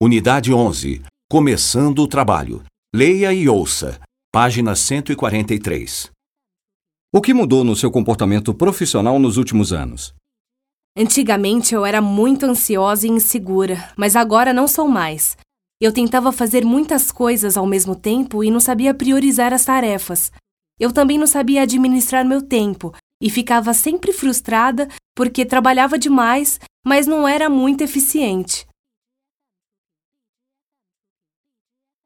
Unidade 11. Começando o trabalho. Leia e ouça. Página 143. O que mudou no seu comportamento profissional nos últimos anos? Antigamente eu era muito ansiosa e insegura, mas agora não sou mais. Eu tentava fazer muitas coisas ao mesmo tempo e não sabia priorizar as tarefas. Eu também não sabia administrar meu tempo e ficava sempre frustrada porque trabalhava demais, mas não era muito eficiente.